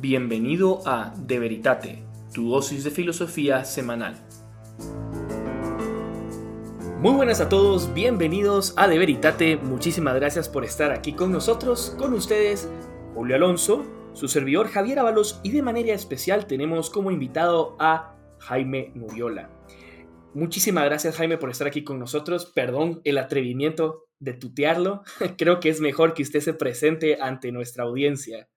Bienvenido a De Veritate, tu dosis de filosofía semanal. Muy buenas a todos, bienvenidos a De Veritate. Muchísimas gracias por estar aquí con nosotros, con ustedes, Julio Alonso, su servidor Javier Ábalos y de manera especial tenemos como invitado a Jaime Nuriola. Muchísimas gracias Jaime por estar aquí con nosotros. Perdón el atrevimiento de tutearlo. Creo que es mejor que usted se presente ante nuestra audiencia.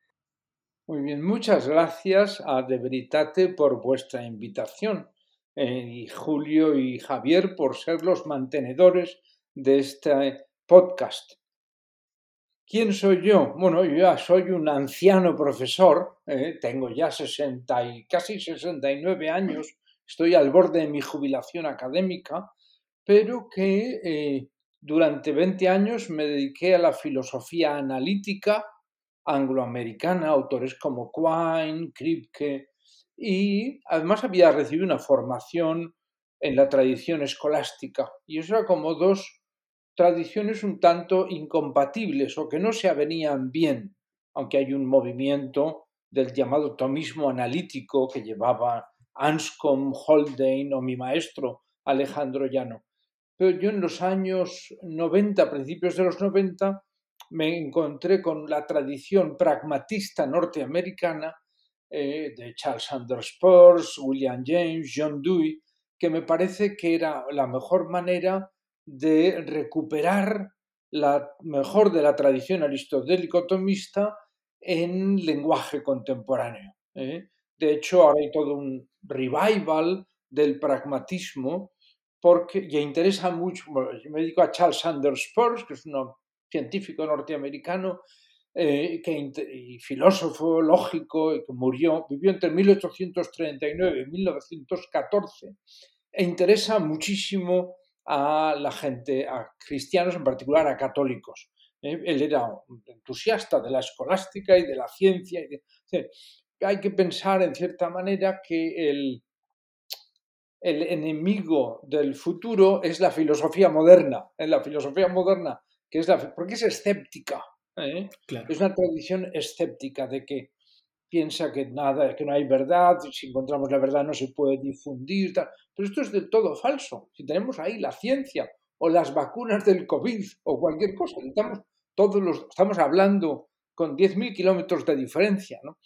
Muy bien, muchas gracias a De Veritate por vuestra invitación eh, y Julio y Javier por ser los mantenedores de este podcast. ¿Quién soy yo? Bueno, yo ya soy un anciano profesor, eh, tengo ya 60 y casi 69 años estoy al borde de mi jubilación académica, pero que eh, durante 20 años me dediqué a la filosofía analítica angloamericana, autores como Quine, Kripke, y además había recibido una formación en la tradición escolástica. Y eso era como dos tradiciones un tanto incompatibles o que no se avenían bien, aunque hay un movimiento del llamado tomismo analítico que llevaba Anscombe, Holden o mi maestro Alejandro Llano. Pero yo en los años 90, principios de los 90, me encontré con la tradición pragmatista norteamericana eh, de Charles Sanders Peirce, William James, John Dewey, que me parece que era la mejor manera de recuperar la mejor de la tradición aristotélico-tomista en lenguaje contemporáneo. ¿eh? De hecho, ahora hay todo un revival del pragmatismo porque ya interesa mucho, me dedico a Charles Sanders Peirce, que es un científico norteamericano eh, que, y filósofo lógico, que murió, vivió entre 1839 y 1914, e interesa muchísimo a la gente, a cristianos en particular, a católicos. ¿eh? Él era un entusiasta de la escolástica y de la ciencia. Y hay que pensar en cierta manera que el, el enemigo del futuro es la filosofía moderna. En la filosofía moderna, que es la, porque es escéptica. ¿eh? Es una tradición escéptica de que piensa que nada, que no hay verdad, si encontramos la verdad no se puede difundir, pero esto es del todo falso. Si tenemos ahí la ciencia o las vacunas del COVID o cualquier cosa, estamos, todos los, estamos hablando con 10.000 kilómetros de diferencia. ¿no?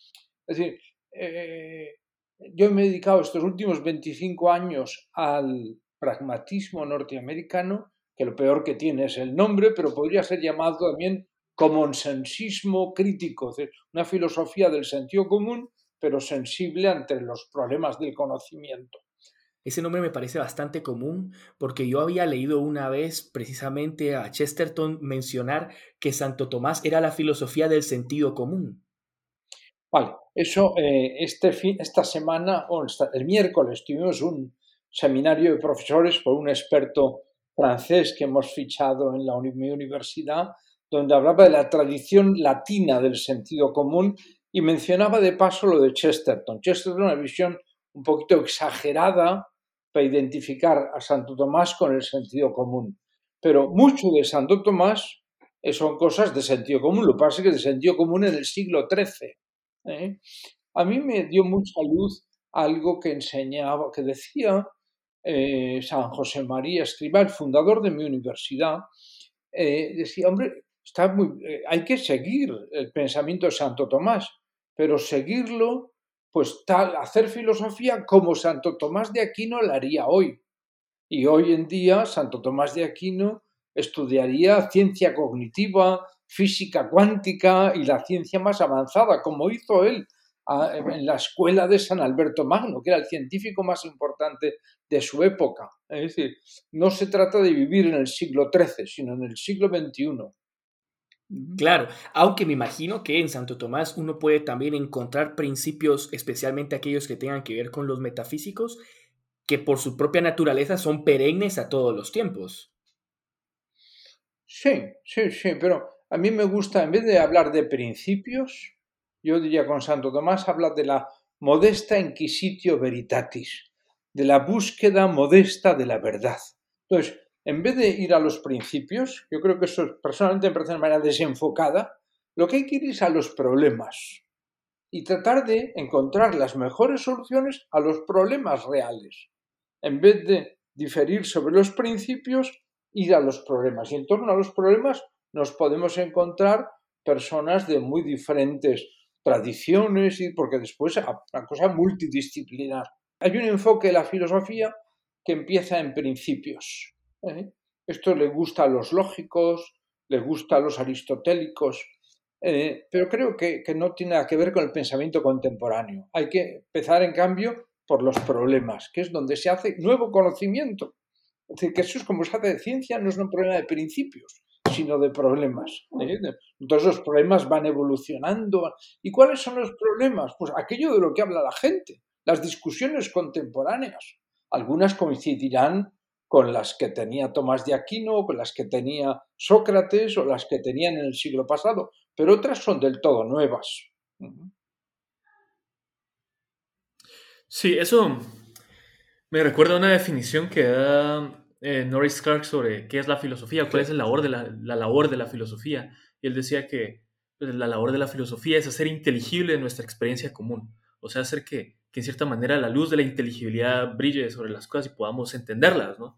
Es decir, eh, yo me he dedicado estos últimos 25 años al pragmatismo norteamericano, que lo peor que tiene es el nombre, pero podría ser llamado también comonsensismo crítico, es decir, una filosofía del sentido común, pero sensible ante los problemas del conocimiento. Ese nombre me parece bastante común porque yo había leído una vez precisamente a Chesterton mencionar que Santo Tomás era la filosofía del sentido común. Vale, eso, eh, este fin, esta semana, o el miércoles, tuvimos un seminario de profesores por un experto francés que hemos fichado en la mi universidad, donde hablaba de la tradición latina del sentido común y mencionaba de paso lo de Chesterton. Chesterton, una visión un poquito exagerada para identificar a Santo Tomás con el sentido común. Pero mucho de Santo Tomás eh, son cosas de sentido común, lo que pasa es que de sentido común en el siglo XIII. ¿eh? A mí me dio mucha luz algo que enseñaba, que decía eh, San José María Escriba, el fundador de mi universidad, eh, decía, hombre, muy, hay que seguir el pensamiento de Santo Tomás, pero seguirlo, pues tal, hacer filosofía como Santo Tomás de Aquino lo haría hoy. Y hoy en día Santo Tomás de Aquino estudiaría ciencia cognitiva, física cuántica y la ciencia más avanzada, como hizo él en la escuela de San Alberto Magno, que era el científico más importante de su época. Es decir, no se trata de vivir en el siglo XIII, sino en el siglo XXI. Claro, aunque me imagino que en Santo Tomás uno puede también encontrar principios, especialmente aquellos que tengan que ver con los metafísicos, que por su propia naturaleza son perennes a todos los tiempos. Sí, sí, sí, pero a mí me gusta, en vez de hablar de principios, yo diría con Santo Tomás, habla de la modesta inquisitio veritatis, de la búsqueda modesta de la verdad. Entonces, en vez de ir a los principios, yo creo que eso personalmente me parece una manera desenfocada, lo que hay que ir es a los problemas. y tratar de encontrar las mejores soluciones a los problemas reales, en vez de diferir sobre los principios, ir a los problemas. Y en torno a los problemas nos podemos encontrar personas de muy diferentes tradiciones, y porque después es una cosa multidisciplinar. Hay un enfoque de la filosofía que empieza en principios. ¿eh? Esto le gusta a los lógicos, le gusta a los aristotélicos, eh, pero creo que, no tiene nada que ver con el pensamiento contemporáneo. Hay que empezar, en cambio, por los problemas, que es donde se hace nuevo conocimiento. Es decir, que eso es como se hace de ciencia, no es un problema de principios, sino de problemas. ¿eh? Entonces los problemas van evolucionando. ¿Y cuáles son los problemas? Pues aquello de lo que habla la gente, las discusiones contemporáneas. Algunas coincidirán con las que tenía Tomás de Aquino, con las que tenía Sócrates o las que tenían en el siglo pasado, pero otras son del todo nuevas. Sí, eso me recuerda a una definición que da eh, Norris Clark sobre qué es la filosofía, cuál es la labor de la, labor de la filosofía. Y él decía que pues, la labor de la filosofía es hacer inteligible nuestra experiencia común, o sea, hacer que, que, en cierta manera la luz de la inteligibilidad brille sobre las cosas y podamos entenderlas, ¿no?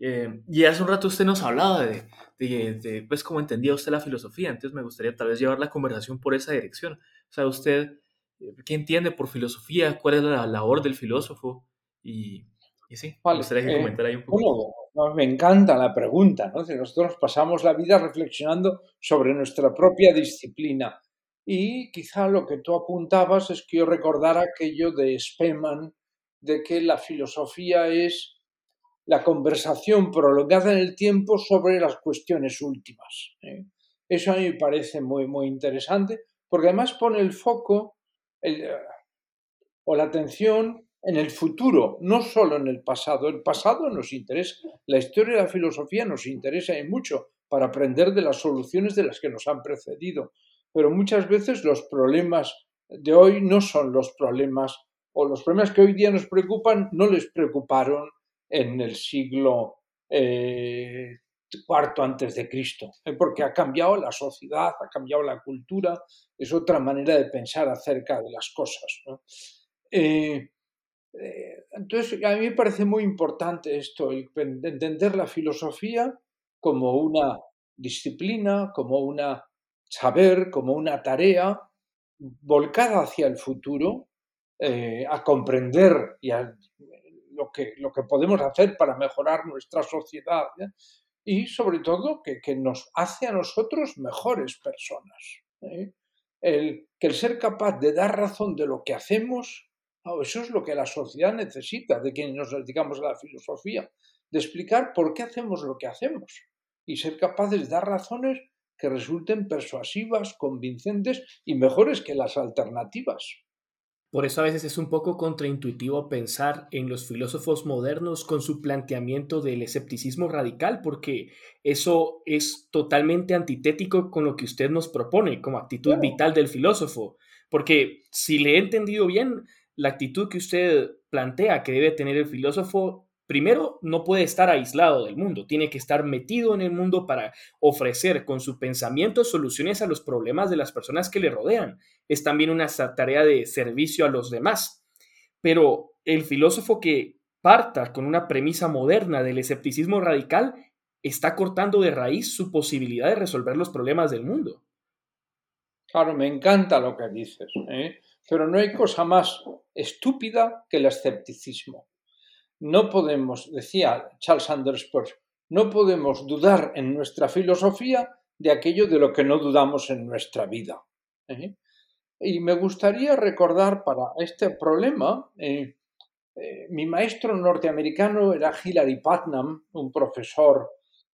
Eh, y hace un rato usted nos hablaba de, de, pues, cómo entendía usted la filosofía, entonces me gustaría tal vez llevar la conversación por esa dirección. O sea, usted, eh, ¿qué entiende por filosofía? ¿Cuál es la labor del filósofo? Y, y sí, me gustaría que eh, comentara ahí un poco. Bueno, me encanta la pregunta, ¿no? Si nosotros pasamos la vida reflexionando sobre nuestra propia disciplina. Y quizá lo que tú apuntabas es que yo recordara aquello de Spemann, de que la filosofía es la conversación prolongada en el tiempo sobre las cuestiones últimas. ¿eh? Eso a mí me parece muy, muy interesante, porque además pone el foco eh, o la atención en el futuro, no solo en el pasado. El pasado nos interesa, la historia de la filosofía nos interesa y mucho para aprender de las soluciones de las que nos han precedido, pero muchas veces los problemas de hoy no son los problemas o los problemas que hoy día nos preocupan no les preocuparon en el siglo eh, cuarto antes de Cristo, ¿eh? porque ha cambiado la sociedad, ha cambiado la cultura, es otra manera de pensar acerca de las cosas. Eh, entonces, a mí me parece muy importante esto, entender la filosofía como una disciplina, como una saber, como una tarea volcada hacia el futuro, a comprender y a lo que, lo que podemos hacer para mejorar nuestra sociedad y sobre todo que, nos hace a nosotros mejores personas. ¿eh? El, que el ser capaz de dar razón de lo que hacemos, eso es lo que la sociedad necesita, de quienes nos dedicamos a la filosofía, de explicar por qué hacemos lo que hacemos y ser capaces de dar razones que resulten persuasivas, convincentes y mejores que las alternativas. Por eso a veces es un poco contraintuitivo pensar en los filósofos modernos con su planteamiento del escepticismo radical, porque eso es totalmente antitético con lo que usted nos propone como actitud vital del filósofo. Porque si le he entendido bien, la actitud que usted plantea que debe tener el filósofo primero, no puede estar aislado del mundo, tiene que estar metido en el mundo para ofrecer con su pensamiento soluciones a los problemas de las personas que le rodean. Es también una tarea de servicio a los demás. Pero el filósofo que parta con una premisa moderna del escepticismo radical está cortando de raíz su posibilidad de resolver los problemas del mundo. Claro, me encanta lo que dices, ¿eh? pero no hay cosa más estúpida que el escepticismo no podemos, decía Charles Sanders Peirce, no podemos dudar en nuestra filosofía de aquello de lo que no dudamos en nuestra vida. ¿eh? Y me gustaría recordar para este problema, eh, mi maestro norteamericano era Hilary Putnam, un profesor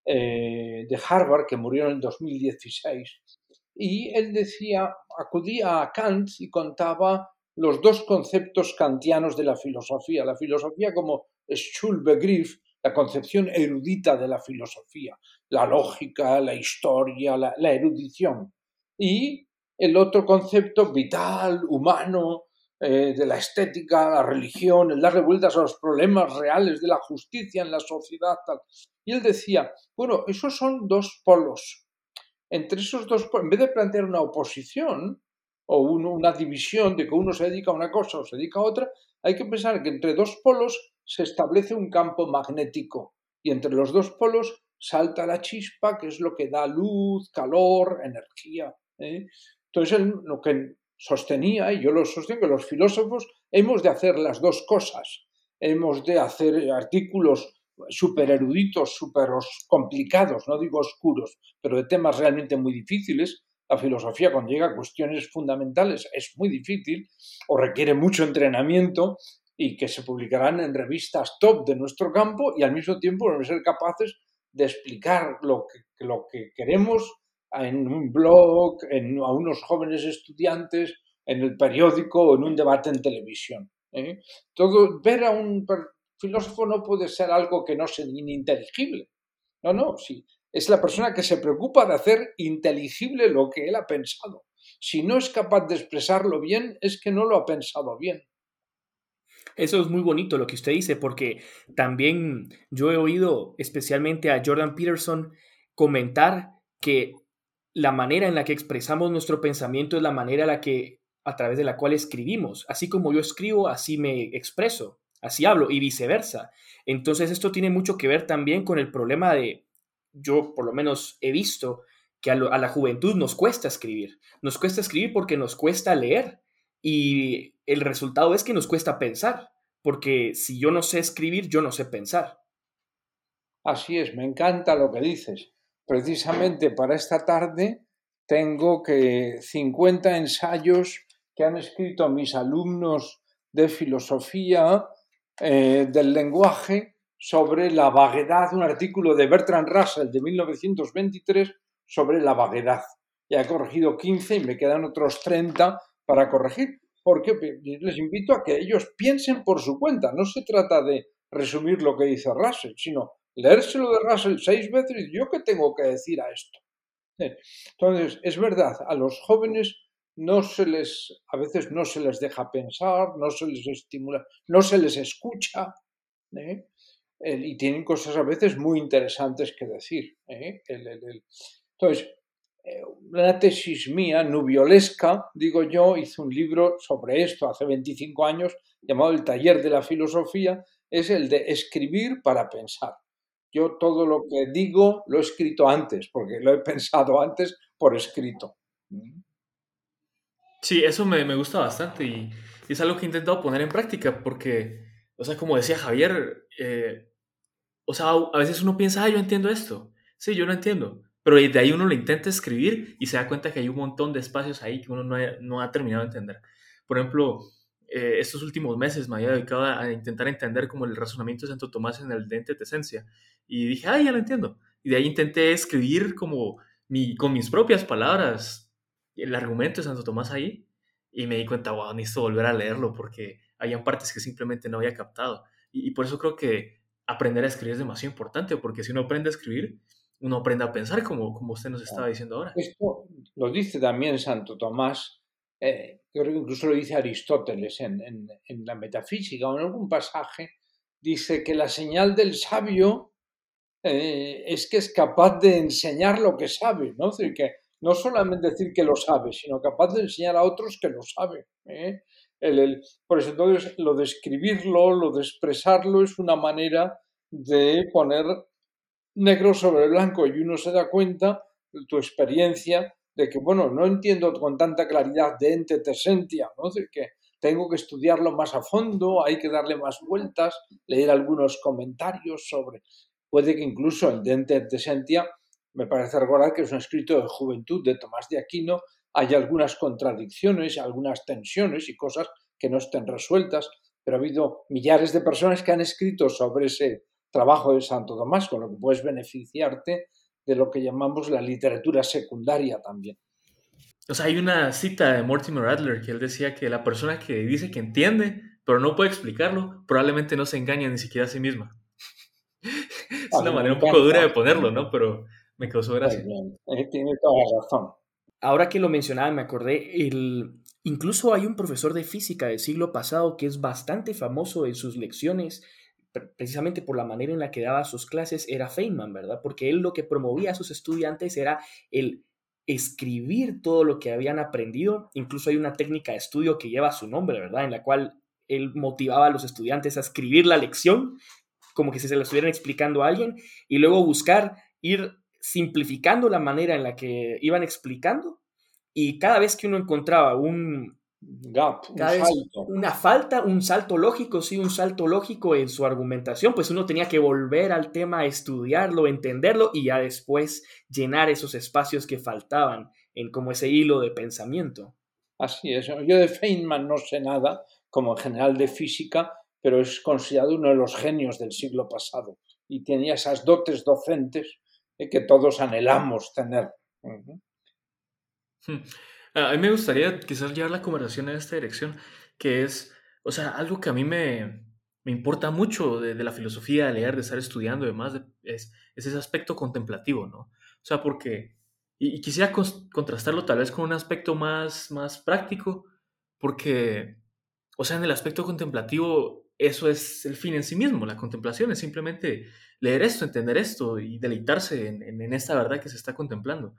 de Harvard que murió en el 2016, y él decía, acudía a Kant y contaba los dos conceptos kantianos de la filosofía, la filosofía como Schulbegriff, la concepción erudita de la filosofía, la lógica, la historia, la, erudición. Y el otro concepto vital, humano, eh, de la estética, la religión, el dar vueltas a los problemas reales de la justicia en la sociedad. Y él decía, bueno, esos son dos polos. Entre esos dos en vez de plantear una oposición, o una división de que uno se dedica a una cosa o se dedica a otra, hay que pensar que entre dos polos se establece un campo magnético y entre los dos polos salta la chispa, que es lo que da luz, calor, energía. ¿eh? Entonces, lo que sostenía, y yo lo sostengo, que los filósofos hemos de hacer las dos cosas. Hemos de hacer artículos súper eruditos, súper complicados, no digo oscuros, pero de temas realmente muy difíciles. La filosofía cuando llega a cuestiones fundamentales es muy difícil o requiere mucho entrenamiento y que se publicarán en revistas top de nuestro campo y al mismo tiempo debemos ser capaces de explicar lo que, lo que queremos en un blog, en, a unos jóvenes estudiantes, en el periódico o en un debate en televisión. ¿eh? Todo, ver a un filósofo no puede ser algo que no sea ininteligible. No, no, sí. Es la persona que se preocupa de hacer inteligible lo que él ha pensado. Si no es capaz de expresarlo bien, es que no lo ha pensado bien. Eso es muy bonito lo que usted dice, porque también yo he oído especialmente a Jordan Peterson comentar que la manera en la que expresamos nuestro pensamiento es la manera en la que a través de la cual escribimos. Así como yo escribo, así me expreso, así hablo y viceversa. Entonces esto tiene mucho que ver también con el problema de, yo por lo menos he visto que a, la juventud nos cuesta escribir. Nos cuesta escribir porque nos cuesta leer y el resultado es que nos cuesta pensar, porque si yo no sé escribir, yo no sé pensar. Así es, me encanta lo que dices. Precisamente para esta tarde tengo que 50 ensayos que han escrito mis alumnos de filosofía eh, del lenguaje sobre la vaguedad, un artículo de Bertrand Russell de 1923 sobre la vaguedad. Ya he corregido 15 y me quedan otros 30 para corregir, porque les invito a que ellos piensen por su cuenta. No se trata de resumir lo que dice Russell, sino leérselo de Russell seis veces y yo qué tengo que decir a esto. Entonces, es verdad, a los jóvenes no se les, a veces no se les deja pensar, no se les estimula, no se les escucha, ¿eh? y tienen cosas a veces muy interesantes que decir. ¿eh? entonces, eh, una tesis mía, nubiolesca, digo yo, hice un libro sobre esto hace 25 años, llamado El taller de la filosofía, es el de escribir para pensar. Yo todo lo que digo lo he escrito antes, porque lo he pensado antes por escrito. Sí, eso me, me gusta bastante y, es algo que he intentado poner en práctica porque, o sea, como decía Javier, eh, o sea, a veces uno piensa, ah, yo entiendo esto. Sí, yo lo entiendo. Pero de ahí uno lo intenta escribir y se da cuenta que hay un montón de espacios ahí que uno no ha, no ha terminado de entender. Por ejemplo, eh, estos últimos meses me había dedicado a intentar entender como el razonamiento de Santo Tomás en el dente de esencia. Y dije, ah, ya lo entiendo. Y de ahí intenté escribir como mi, con mis propias palabras el argumento de Santo Tomás ahí y me di cuenta, wow, necesito volver a leerlo porque habían partes que simplemente no había captado. Y, por eso creo que aprender a escribir es demasiado importante, porque si uno aprende a escribir, uno aprende a pensar como, como usted nos estaba diciendo ahora. Esto lo dice también Santo Tomás, eh, creo que incluso lo dice Aristóteles en, en, la metafísica o en algún pasaje, dice que la señal del sabio eh, es que es capaz de enseñar lo que sabe, ¿no? Es decir, que no solamente decir que lo sabe, sino capaz de enseñar a otros que lo sabe. ¿eh? por eso entonces lo de escribirlo, lo de expresarlo es una manera de poner negro sobre blanco y uno se da cuenta tu experiencia de que, bueno, no entiendo con tanta claridad de ente tesentia, ¿no? de que tengo que estudiarlo más a fondo, hay que darle más vueltas, leer algunos comentarios sobre, puede que incluso el de ente tesentia me parece recordar que es un escrito de juventud de Tomás de Aquino, hay algunas contradicciones, algunas tensiones y cosas que no estén resueltas, pero ha habido millares de personas que han escrito sobre ese trabajo de Santo Tomás, con lo que puedes beneficiarte de lo que llamamos la literatura secundaria también. O sea, hay una cita de Mortimer Adler que él decía que la persona que dice que entiende, pero no puede explicarlo, probablemente no se engaña ni siquiera a sí misma. es una manera un poco dura de ponerlo, ¿no? Pero me causó gracia. Eh, tiene toda la razón. Ahora que lo mencionaba, me acordé, el, incluso hay un profesor de física del siglo pasado que es bastante famoso en sus lecciones, precisamente por la manera en la que daba sus clases, era Feynman, ¿verdad? Porque él lo que promovía a sus estudiantes era el escribir todo lo que habían aprendido. Incluso hay una técnica de estudio que lleva su nombre, ¿verdad? En la cual él motivaba a los estudiantes a escribir la lección como que si se la estuvieran explicando a alguien y luego buscar ir simplificando la manera en la que iban explicando y cada vez que uno encontraba un gap, un salto. una falta, un salto lógico, sí, un salto lógico en su argumentación, pues uno tenía que volver al tema, estudiarlo, entenderlo y ya después llenar esos espacios que faltaban en como ese hilo de pensamiento. Así es. Yo de Feynman no sé nada, como general de física, pero es considerado uno de los genios del siglo pasado y tenía esas dotes docentes eh, que todos anhelamos tener. Hmm. A mí me gustaría quizás llevar la conversación en esta dirección, que es, o sea, algo que a mí me, me importa mucho de, la filosofía, de leer, de estar estudiando y demás, es, es, ese aspecto contemplativo, ¿no? O sea, porque, y, quisiera contrastarlo tal vez con un aspecto más, más práctico, porque, o sea, en el aspecto contemplativo eso es el fin en sí mismo. La contemplación es simplemente leer esto, entender esto y deleitarse en, esta verdad que se está contemplando.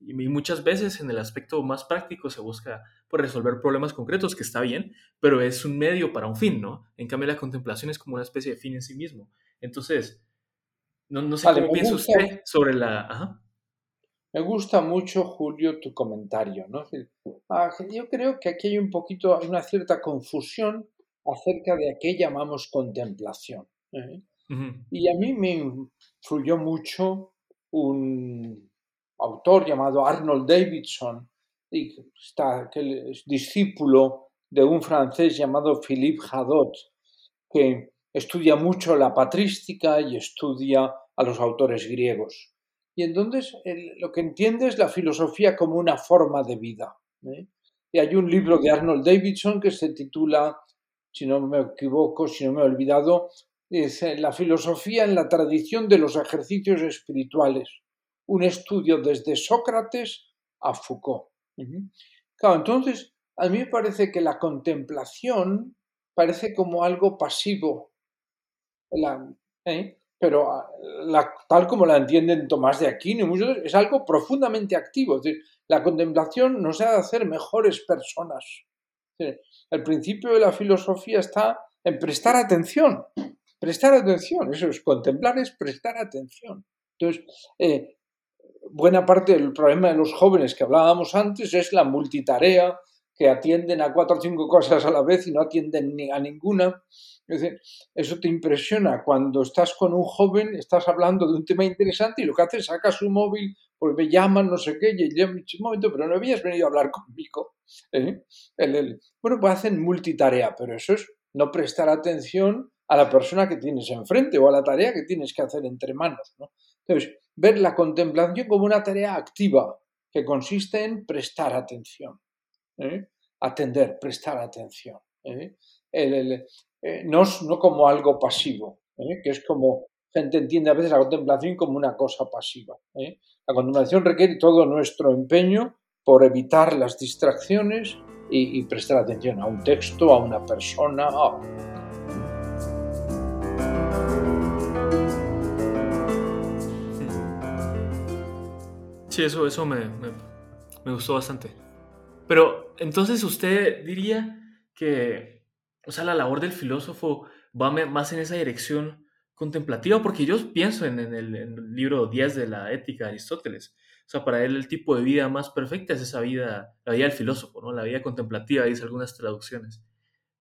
Y, muchas veces en el aspecto más práctico se busca por pues, resolver problemas concretos, que está bien, pero es un medio para un fin, ¿no? En cambio, la contemplación es como una especie de fin en sí mismo. Entonces, no, no sé cómo piensa usted sobre la... Me gusta mucho, Julio, tu comentario, ¿no? Ah, yo creo que aquí hay un poquito, una cierta confusión acerca de a qué llamamos contemplación. ¿eh? Y a mí me influyó mucho un autor llamado Arnold Davidson, que, está, que es discípulo de un francés llamado Philippe Hadot, que estudia mucho la patrística y estudia a los autores griegos. Y entonces lo que entiende es la filosofía como una forma de vida. ¿eh? Y hay un libro de Arnold Davidson que se titula si no me equivoco, si no me he olvidado, es la filosofía en la tradición de los ejercicios espirituales, un estudio desde Sócrates a Foucault. Claro, entonces, a mí me parece que la contemplación parece como algo pasivo, ¿eh? pero ah, tal como la entienden Tomás de Aquino, es algo profundamente activo. la contemplación nos ha de hacer mejores personas. El principio de la filosofía está en prestar atención. Prestar atención, eso es contemplar, es prestar atención. Entonces, eh, buena parte del problema de los jóvenes que hablábamos antes es la multitarea, que atienden a cuatro o cinco cosas a la vez y no atienden ni a ninguna. Eso te impresiona cuando estás con un joven, estás hablando de un tema interesante y lo que hace es saca su móvil, pues me llaman, no sé qué, y un momento, pero no habías venido a hablar conmigo. ¿eh? bueno, pues hacen multitarea, pero eso es no prestar atención a la persona que tienes enfrente o a la tarea que tienes que hacer entre manos. Entonces, ver la contemplación como una tarea activa que consiste en prestar atención. ¿eh? atender, prestar atención. Eh, no, no, como algo pasivo, que es como gente entiende a veces la contemplación como una cosa pasiva. La contemplación requiere todo nuestro empeño por evitar las distracciones y, prestar atención a un texto, a una persona. Sí, eso, eso me, me gustó bastante. Pero entonces usted diría que, o sea, la labor del filósofo va más en esa dirección contemplativa, porque yo pienso en, el, libro 10 de la ética de Aristóteles. O sea, para él el tipo de vida más perfecta es esa vida, la vida del filósofo, ¿no? La vida contemplativa, dice algunas traducciones.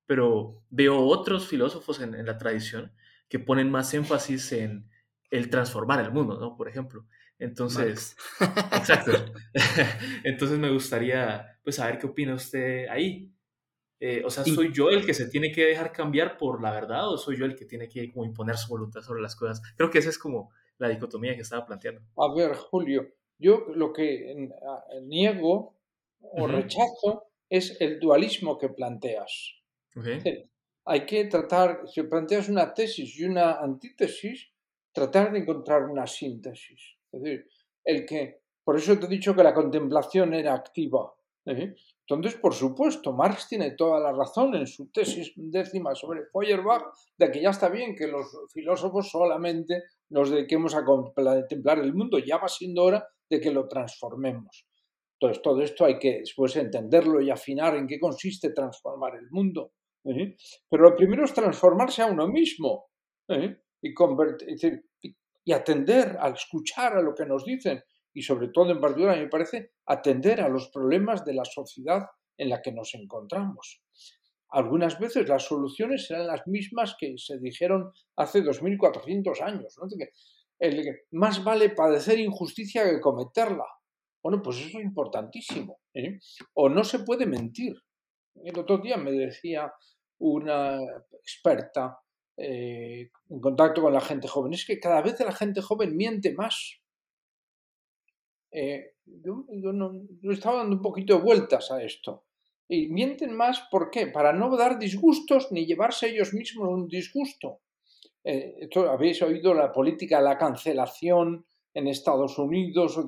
Pero veo otros filósofos en, en la tradición que ponen más énfasis en el transformar el mundo, ¿no? Por ejemplo. Entonces, exacto. Entonces me gustaría pues saber qué opina usted ahí. Eh, o sea, ¿soy yo el que se tiene que dejar cambiar por la verdad o soy yo el que tiene que como imponer su voluntad sobre las cosas? Creo que esa es como la dicotomía que estaba planteando. A ver, Julio, yo lo que niego o rechazo es el dualismo que planteas. Hay que tratar, si planteas una tesis y una antítesis, tratar de encontrar una síntesis. Es decir, el que, por eso te he dicho que la contemplación era activa. Entonces, por supuesto, Marx tiene toda la razón en su tesis décima sobre Feuerbach de que ya está bien que los filósofos solamente nos dediquemos a contemplar el mundo, ya va siendo hora de que lo transformemos. Entonces, todo esto hay que después entenderlo y afinar en qué consiste transformar el mundo. Pero lo primero es transformarse a uno mismo y, convertir, y atender, al escuchar a lo que nos dicen y sobre todo en particular, me parece, atender a los problemas de la sociedad en la que nos encontramos. Algunas veces las soluciones serán las mismas que se dijeron hace 2.400 años. ¿no? El más vale padecer injusticia que cometerla. Bueno, pues eso es importantísimo. ¿eh? O no se puede mentir. El otro día me decía una experta eh, en contacto con la gente joven, es que cada vez la gente joven miente más. Eh, yo, estaba dando un poquito de vueltas a esto. Y mienten más, ¿por qué? Para no dar disgustos ni llevarse ellos mismos un disgusto. Eh, habéis oído la política de la cancelación en Estados Unidos,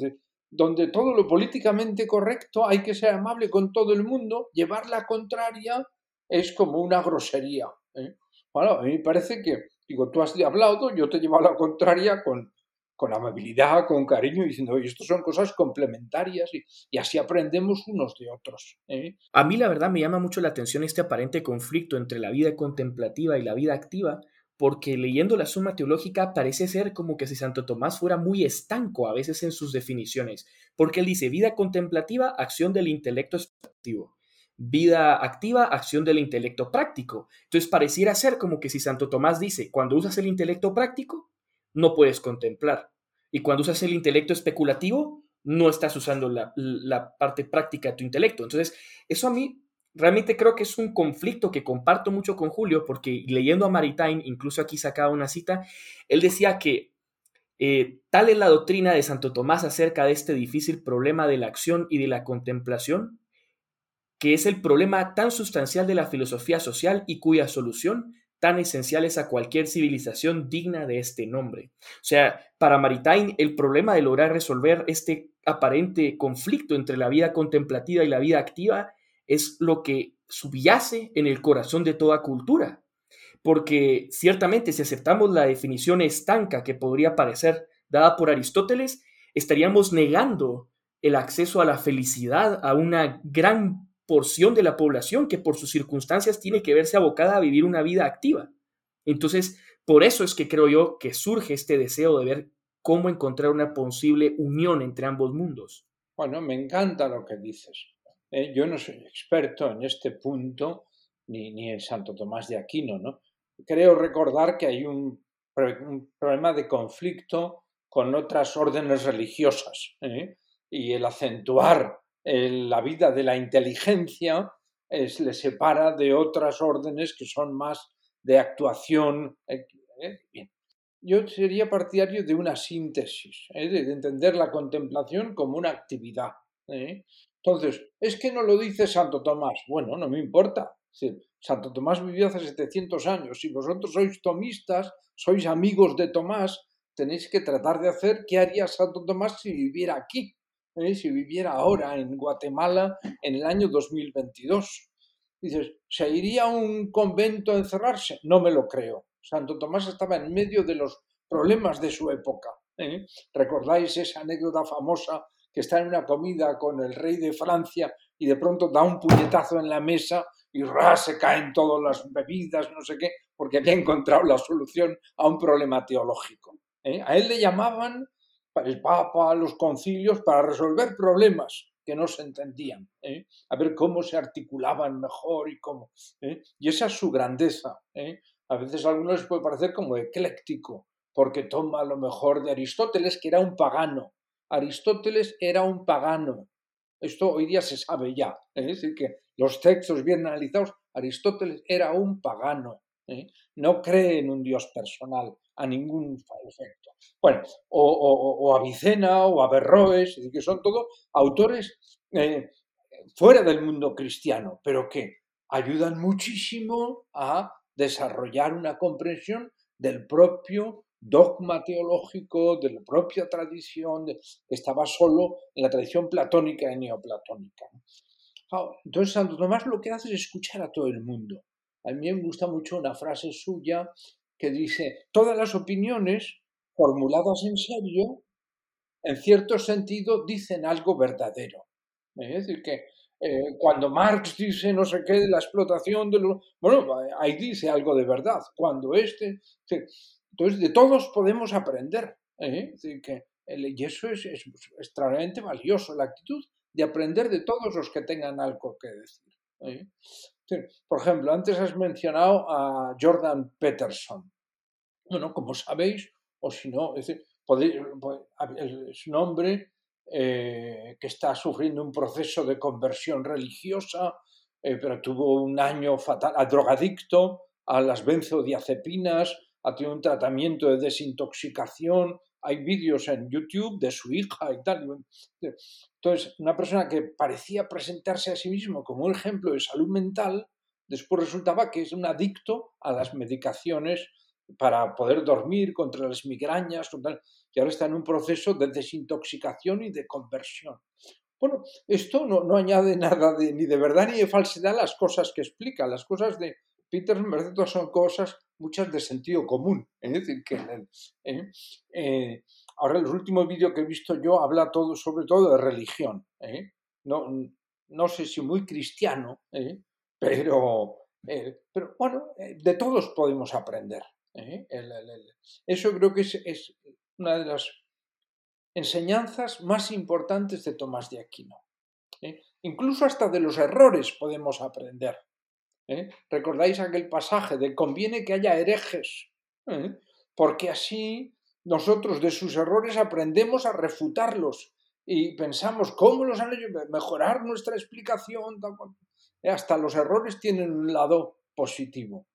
donde todo lo políticamente correcto hay que ser amable con todo el mundo, llevar la contraria es como una grosería. ¿eh? Bueno, a mí me parece que, digo, tú has hablado, yo te he llevado la contraria con, con amabilidad, con cariño, diciendo, oye, esto son cosas complementarias y, así aprendemos unos de otros. ¿eh? A mí la verdad me llama mucho la atención este aparente conflicto entre la vida contemplativa y la vida activa, porque leyendo la suma teológica parece ser como que si Santo Tomás fuera muy estanco a veces en sus definiciones, porque él dice vida contemplativa, acción del intelecto activo, vida activa, acción del intelecto práctico. Entonces pareciera ser como que si Santo Tomás dice, cuando usas el intelecto práctico, no puedes contemplar. Y cuando usas el intelecto especulativo, no estás usando la, parte práctica de tu intelecto. Entonces, eso a mí realmente creo que es un conflicto que comparto mucho con Julio, porque leyendo a Maritain, incluso aquí sacaba una cita, él decía que eh, tal es la doctrina de Santo Tomás acerca de este difícil problema de la acción y de la contemplación, que es el problema tan sustancial de la filosofía social y cuya solución tan esenciales a cualquier civilización digna de este nombre. O sea, para Maritain, el problema de lograr resolver este aparente conflicto entre la vida contemplativa y la vida activa es lo que subyace en el corazón de toda cultura. Porque ciertamente si aceptamos la definición estanca que podría parecer dada por Aristóteles, estaríamos negando el acceso a la felicidad a una gran porción de la población que por sus circunstancias tiene que verse abocada a vivir una vida activa. Entonces, por eso es que creo yo que surge este deseo de ver cómo encontrar una posible unión entre ambos mundos. Bueno, me encanta lo que dices. Eh, yo no soy experto en este punto, ni, ni, en Santo Tomás de Aquino, ¿no? Creo recordar que hay un, problema de conflicto con otras órdenes religiosas ¿eh? y el acentuar la vida de la inteligencia es, le separa de otras órdenes que son más de actuación. Eh, eh, Yo sería partidario de una síntesis, eh, de entender la contemplación como una actividad. Entonces, es que no lo dice Santo Tomás. Bueno, no me importa. Santo Tomás vivió hace 700 años. Si vosotros sois tomistas, sois amigos de Tomás, tenéis que tratar de hacer qué haría Santo Tomás si viviera aquí. ¿Eh? si viviera ahora en Guatemala en el año 2022. Dices, ¿se iría a un convento a encerrarse? No me lo creo. Santo Tomás estaba en medio de los problemas de su época. ¿eh? ¿Recordáis esa anécdota famosa que está en una comida con el rey de Francia y de pronto da un puñetazo en la mesa y se caen todas las bebidas, no sé qué, porque había encontrado la solución a un problema teológico. ¿eh? A él le llamaban el Papa, los concilios, para resolver problemas que no se entendían, ¿eh? a ver cómo se articulaban mejor y cómo. ¿eh? Y esa es su grandeza. ¿eh? A veces a algunos les puede parecer como ecléctico, porque toma lo mejor de Aristóteles, que era un pagano. Aristóteles era un pagano. Esto hoy día se sabe ya. Es decir, que los textos bien analizados, Aristóteles era un pagano. No cree en un Dios personal, a ningún efecto. Bueno, o, a Vicena o a Berroes, que son todos autores eh, fuera del mundo cristiano, pero que ayudan muchísimo a desarrollar una comprensión del propio dogma teológico, de la propia tradición, que estaba solo en la tradición platónica y neoplatónica. Entonces Santo Tomás lo que hace es escuchar a todo el mundo. A mí me gusta mucho una frase suya que dice, todas las opiniones formuladas en serio, en cierto sentido, dicen algo verdadero. Es decir, que eh, cuando Marx dice no sé qué de la explotación de los... Bueno, ahí dice algo de verdad. Cuando este... Entonces, de todos podemos aprender. ¿eh? que, y eso es, extraordinariamente valioso, la actitud de aprender de todos los que tengan algo que decir. Por ejemplo, antes has mencionado a Jordan Peterson. Bueno, como sabéis, o si no, es decir, podéis, es un hombre eh, que está sufriendo un proceso de conversión religiosa, eh, pero tuvo un año fatal, a drogadicto, a las benzodiazepinas, ha tenido un tratamiento de desintoxicación, hay vídeos en YouTube de su hija y tal. Entonces, una persona que parecía presentarse a sí mismo como un ejemplo de salud mental, después resultaba que es un adicto a las medicaciones para poder dormir contra las migrañas y ahora está en un proceso de desintoxicación y de conversión. Bueno, esto no, añade nada de, ni de verdad ni de falsedad a las cosas que explica. Las cosas de Peter Mercedes son cosas muchas de sentido común. ¿eh? Eh, ahora los últimos vídeos que he visto yo habla todo, sobre todo de religión. ¿eh? No, no sé si muy cristiano, pero, pero bueno, de todos podemos aprender. eso creo que es, es, una de las enseñanzas más importantes de Tomás de Aquino. Incluso hasta de los errores podemos aprender. ¿Eh? ¿Recordáis aquel pasaje de conviene que haya herejes? ¿eh? Porque así nosotros de sus errores aprendemos a refutarlos y pensamos cómo los han hecho, mejorar nuestra explicación. ¿eh? Hasta los errores tienen un lado positivo.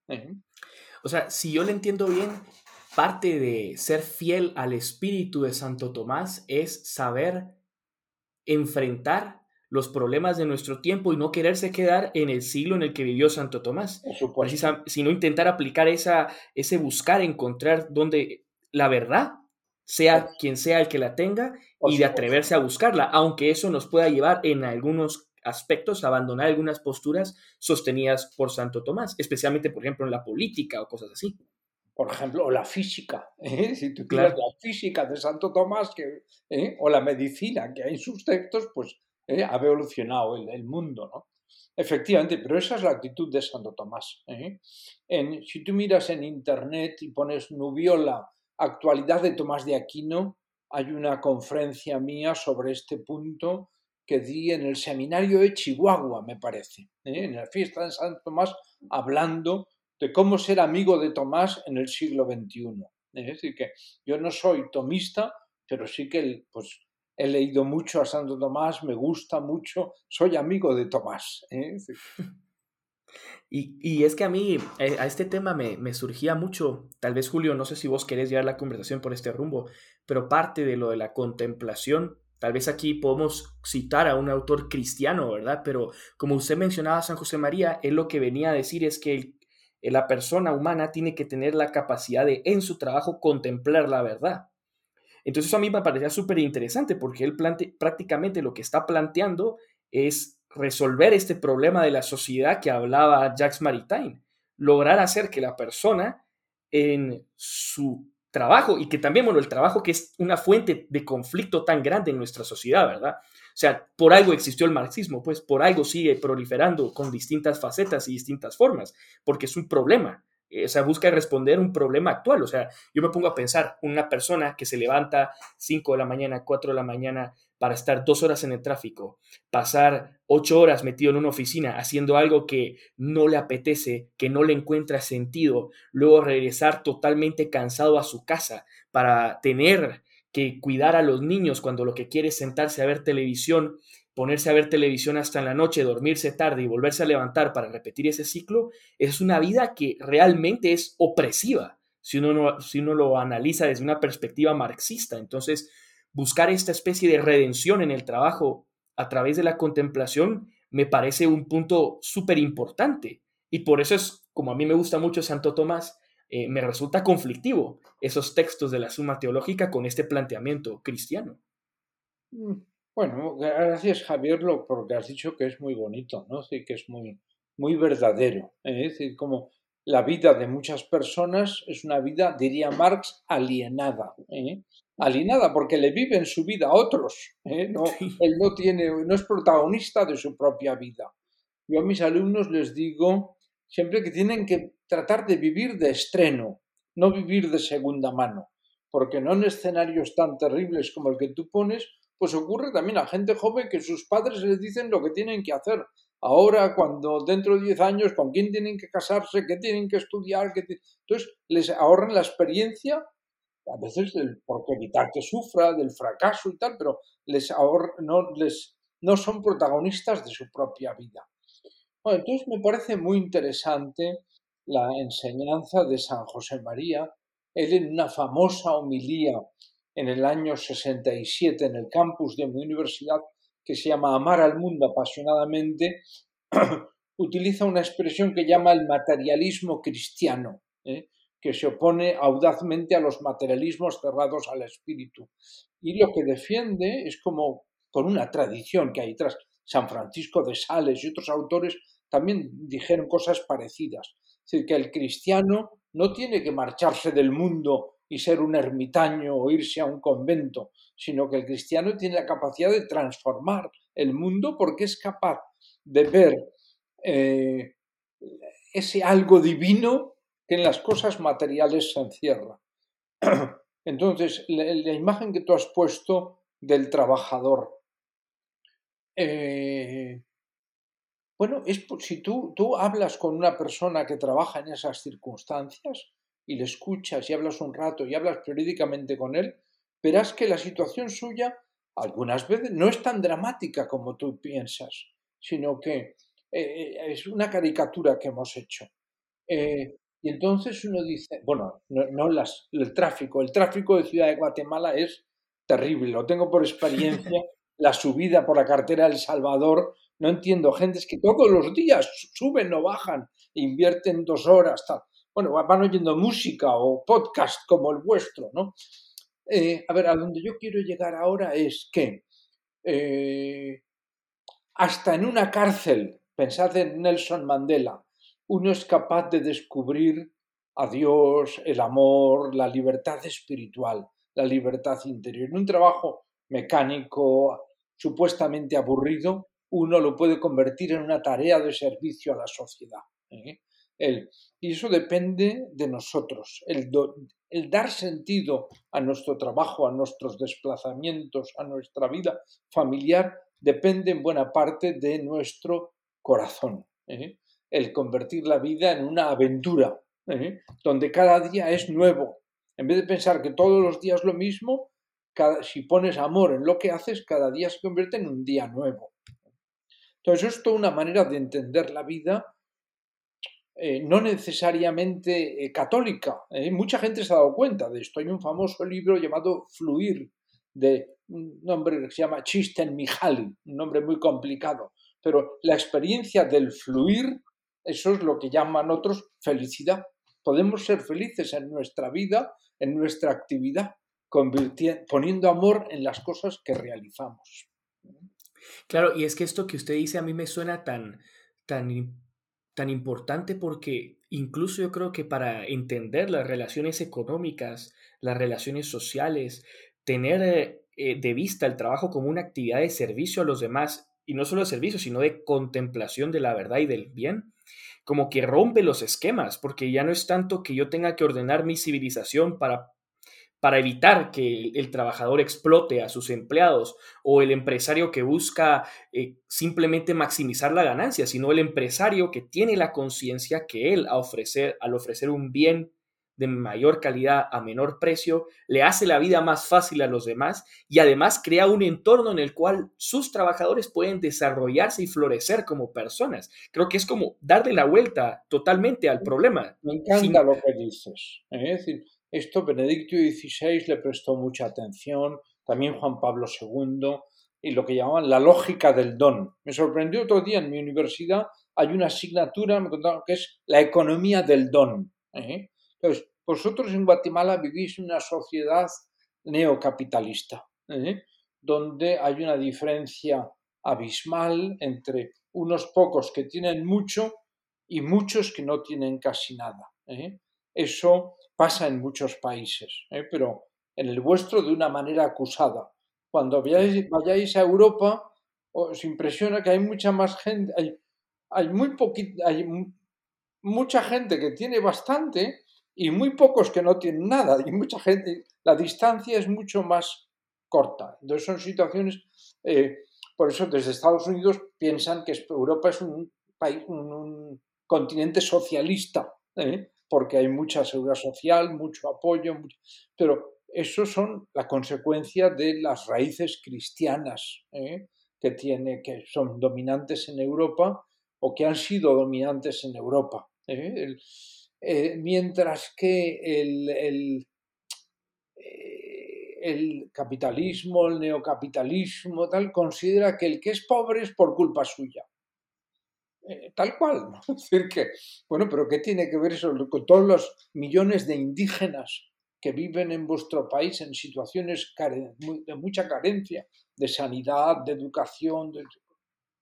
O sea, si yo le entiendo bien, parte de ser fiel al espíritu de Santo Tomás es saber enfrentar los problemas de nuestro tiempo y no quererse quedar en el siglo en el que vivió Santo Tomás, sino intentar aplicar esa, ese buscar, encontrar donde la verdad sea quien sea el que la tenga y de atreverse a buscarla, aunque eso nos pueda llevar en algunos aspectos a abandonar algunas posturas sostenidas por Santo Tomás, especialmente, por ejemplo, en la política o cosas así. Por ejemplo, o la física, ¿eh? si tú quieres la física de Santo Tomás que, ¿eh? o la medicina que hay en sus textos, pues ¿eh? ha evolucionado el, mundo, ¿no? Efectivamente, pero esa es la actitud de Santo Tomás. ¿eh? En, si tú miras en internet y pones Nubiola, actualidad de Tomás de Aquino, hay una conferencia mía sobre este punto que di en el seminario de Chihuahua, me parece, ¿eh? en la fiesta de Santo Tomás, hablando de cómo ser amigo de Tomás en el siglo XXI. Es decir, que yo no soy tomista, pero sí que pues, he leído mucho a Santo Tomás, me gusta mucho, soy amigo de Tomás. ¿eh? Y, es que a mí, eh, a este tema me, me, surgía mucho, tal vez Julio, no sé si vos querés llevar la conversación por este rumbo, pero parte de lo de la contemplación, tal vez aquí podemos citar a un autor cristiano, ¿verdad? Pero como usted mencionaba, San José María, él lo que venía a decir es que la persona humana tiene que tener la capacidad de en su trabajo contemplar la verdad. Entonces eso a mí me parecía súper interesante porque él prácticamente lo que está planteando es resolver este problema de la sociedad que hablaba Jacques Maritain, lograr hacer que la persona en su trabajo y que también, bueno, el trabajo que es una fuente de conflicto tan grande en nuestra sociedad, ¿verdad? O sea, por algo existió el marxismo, pues por algo sigue proliferando con distintas facetas y distintas formas, porque es un problema o sea, busca responder un problema actual. O sea, yo me pongo a pensar, una persona que se levanta 5 de la mañana, 4 de la mañana para estar dos horas en el tráfico, pasar ocho horas metido en una oficina haciendo algo que no le apetece, que no le encuentra sentido, luego regresar totalmente cansado a su casa para tener que cuidar a los niños cuando lo que quiere es sentarse a ver televisión ponerse a ver televisión hasta en la noche, dormirse tarde y volverse a levantar para repetir ese ciclo, es una vida que realmente es opresiva, si uno, si uno lo analiza desde una perspectiva marxista. Entonces, buscar esta especie de redención en el trabajo a través de la contemplación me parece un punto súper importante. Y por eso es, como a mí me gusta mucho Santo Tomás, eh, me resulta conflictivo esos textos de la Suma Teológica con este planteamiento cristiano. Mm. Bueno, gracias Javier porque has dicho que es muy bonito, ¿no? Sí, que es muy, muy verdadero. ¿eh? Es decir, como la vida de muchas personas es una vida, diría Marx, alienada. ¿eh? alienada porque le viven su vida a otros. ¿eh? No, Él no, tiene, no es protagonista de su propia vida. Yo a mis alumnos les digo siempre que tienen que tratar de vivir de estreno, no vivir de segunda mano, porque no en escenarios tan terribles como el que tú pones, pues ocurre también a gente joven que sus padres les dicen lo que tienen que hacer. Ahora, cuando dentro de 10 años, con quién tienen que casarse, qué tienen que estudiar, entonces les ahorran la experiencia, a veces del, por evitar que sufra, del fracaso y tal, pero les no, les, no son protagonistas de su propia vida. Bueno, entonces me parece muy interesante la enseñanza de San José María. Él en una famosa homilía en el año 67 en el campus de mi universidad, que se llama Amar al mundo apasionadamente, utiliza una expresión que llama el materialismo cristiano, ¿eh? que se opone audazmente a los materialismos cerrados al espíritu. Y lo que defiende es como con una tradición que hay tras San Francisco de Sales y otros autores también dijeron cosas parecidas. Es decir, que el cristiano no tiene que marcharse del mundo y ser un ermitaño o irse a un convento, sino que el cristiano tiene la capacidad de transformar el mundo porque es capaz de ver eh, ese algo divino que en las cosas materiales se encierra. Entonces, la, imagen que tú has puesto del trabajador, eh, bueno, es si tú, tú hablas con una persona que trabaja en esas circunstancias, y le escuchas y hablas un rato y hablas periódicamente con él, verás que la situación suya algunas veces no es tan dramática como tú piensas, sino que eh, es una caricatura que hemos hecho. Eh, y entonces uno dice, bueno, no, las, el tráfico, el tráfico de Ciudad de Guatemala es terrible, lo tengo por experiencia, la subida por la cartera El Salvador, no entiendo, gentes que todos los días suben o bajan, invierten dos horas, tal bueno, van oyendo música o podcast como el vuestro, ¿no? Eh, a ver, a donde yo quiero llegar ahora es que eh, hasta en una cárcel, pensad en Nelson Mandela, uno es capaz de descubrir a Dios, el amor, la libertad espiritual, la libertad interior. En un trabajo mecánico, supuestamente aburrido, uno lo puede convertir en una tarea de servicio a la sociedad. ¿eh? Y eso depende de nosotros. El, dar sentido a nuestro trabajo, a nuestros desplazamientos, a nuestra vida familiar, depende en buena parte de nuestro corazón. ¿eh? El convertir la vida en una aventura, ¿eh? donde cada día es nuevo. En vez de pensar que todos los días lo mismo, si pones amor en lo que haces, cada día se convierte en un día nuevo. Entonces, esto es toda una manera de entender la vida eh, no necesariamente eh, católica. ¿eh? Mucha gente se ha dado cuenta de esto. Hay un famoso libro llamado Fluir, de un nombre que se llama Chisten Mihaly, un nombre muy complicado. Pero la experiencia del fluir, eso es lo que llaman otros felicidad. Podemos ser felices en nuestra vida, en nuestra actividad, poniendo amor en las cosas que realizamos. Claro, y es que esto que usted dice a mí me suena tan, tan tan importante porque incluso yo creo que para entender las relaciones económicas, las relaciones sociales, tener eh, eh, de vista el trabajo como una actividad de servicio a los demás, y no solo de servicio, sino de contemplación de la verdad y del bien, como que rompe los esquemas, porque ya no es tanto que yo tenga que ordenar mi civilización para para evitar que el, trabajador explote a sus empleados o el empresario que busca eh, simplemente maximizar la ganancia, sino el empresario que tiene la conciencia que él a ofrecer, al ofrecer un bien de mayor calidad a menor precio, le hace la vida más fácil a los demás y además crea un entorno en el cual sus trabajadores pueden desarrollarse y florecer como personas. Creo que es como darle la vuelta totalmente al problema. Me encanta lo que dices. ¿eh? Es decir, esto Benedicto XVI le prestó mucha atención, también Juan Pablo II, y lo que llamaban la lógica del don. Me sorprendió otro día en mi universidad, hay una asignatura me contaron, que es la economía del don. ¿eh? Entonces, vosotros en Guatemala vivís en una sociedad neocapitalista, ¿eh? donde hay una diferencia abismal entre unos pocos que tienen mucho y muchos que no tienen casi nada. ¿eh? Eso pasa en muchos países, ¿eh? pero en el vuestro de una manera acusada. Cuando vayáis, a Europa, os impresiona que hay mucha más gente, hay, hay muy poquita, hay mucha gente que tiene bastante y muy pocos que no tienen nada. Y mucha gente, la distancia es mucho más corta. Entonces son situaciones, eh, por eso desde Estados Unidos piensan que Europa es un país, un, continente socialista, ¿eh? Porque hay mucha seguridad social, mucho apoyo, pero eso son la consecuencia de las raíces cristianas ¿eh? que tiene, que son dominantes en Europa o que han sido dominantes en Europa. ¿eh? mientras que el, el, el, capitalismo, el neocapitalismo, tal, considera que el que es pobre es por culpa suya. Eh, tal cual. Es decir, que, bueno, pero ¿qué tiene que ver eso con todos los millones de indígenas que viven en vuestro país en situaciones de mucha carencia de sanidad, de educación?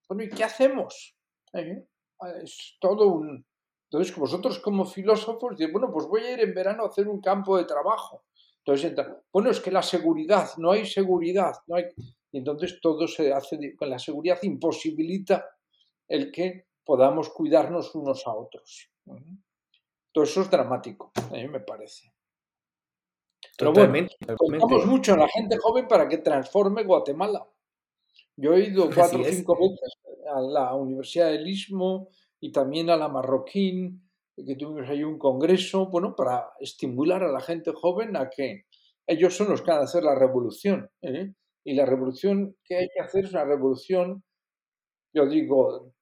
Bueno, ¿y qué hacemos? ¿Eh? Es todo un... Entonces, vosotros como filósofos, bueno, pues voy a ir en verano a hacer un campo de trabajo. Entonces, bueno, es que la seguridad, no hay seguridad, no hay... Y entonces todo se hace, con la seguridad imposibilita el que podamos cuidarnos unos a otros. Todo eso es dramático, a mí me parece. Pero bueno, contamos mucho a la gente joven para que transforme Guatemala. Yo he ido cuatro o cinco veces a la Universidad del Istmo y también a la Marroquín, que tuvimos ahí un congreso, bueno, para estimular a la gente joven a que ellos son los que van a hacer la revolución. ¿eh? Y la revolución que hay que hacer es una revolución, yo digo,